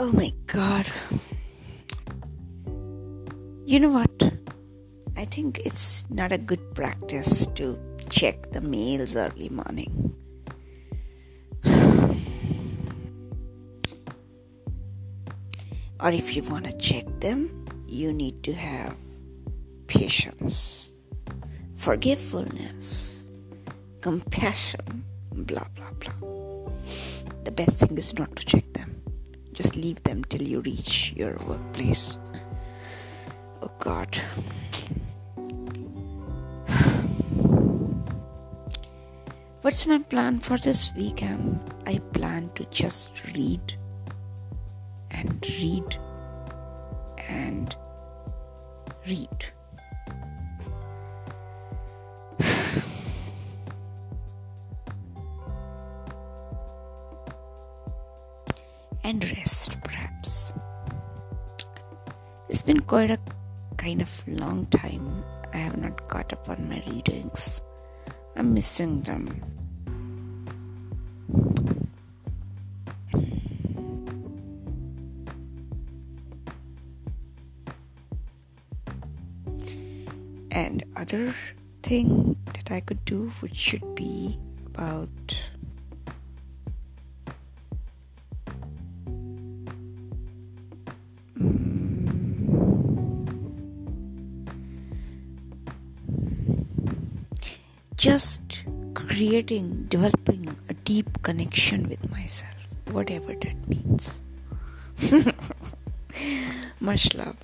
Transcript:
Oh my god. You know what? I think it's not a good practice to check the mails early morning. or if you want to check them, you need to have patience, forgiveness, compassion, blah blah blah. The best thing is not to check them. Just leave them till you reach your workplace. Oh God. What's my plan for this weekend? I plan to just read and read and read. And rest, perhaps. It's been quite a kind of long time. I have not caught up on my readings. I'm missing them. And other thing that I could do, which should be about just creating, developing a deep connection with myself, whatever that means. Much love.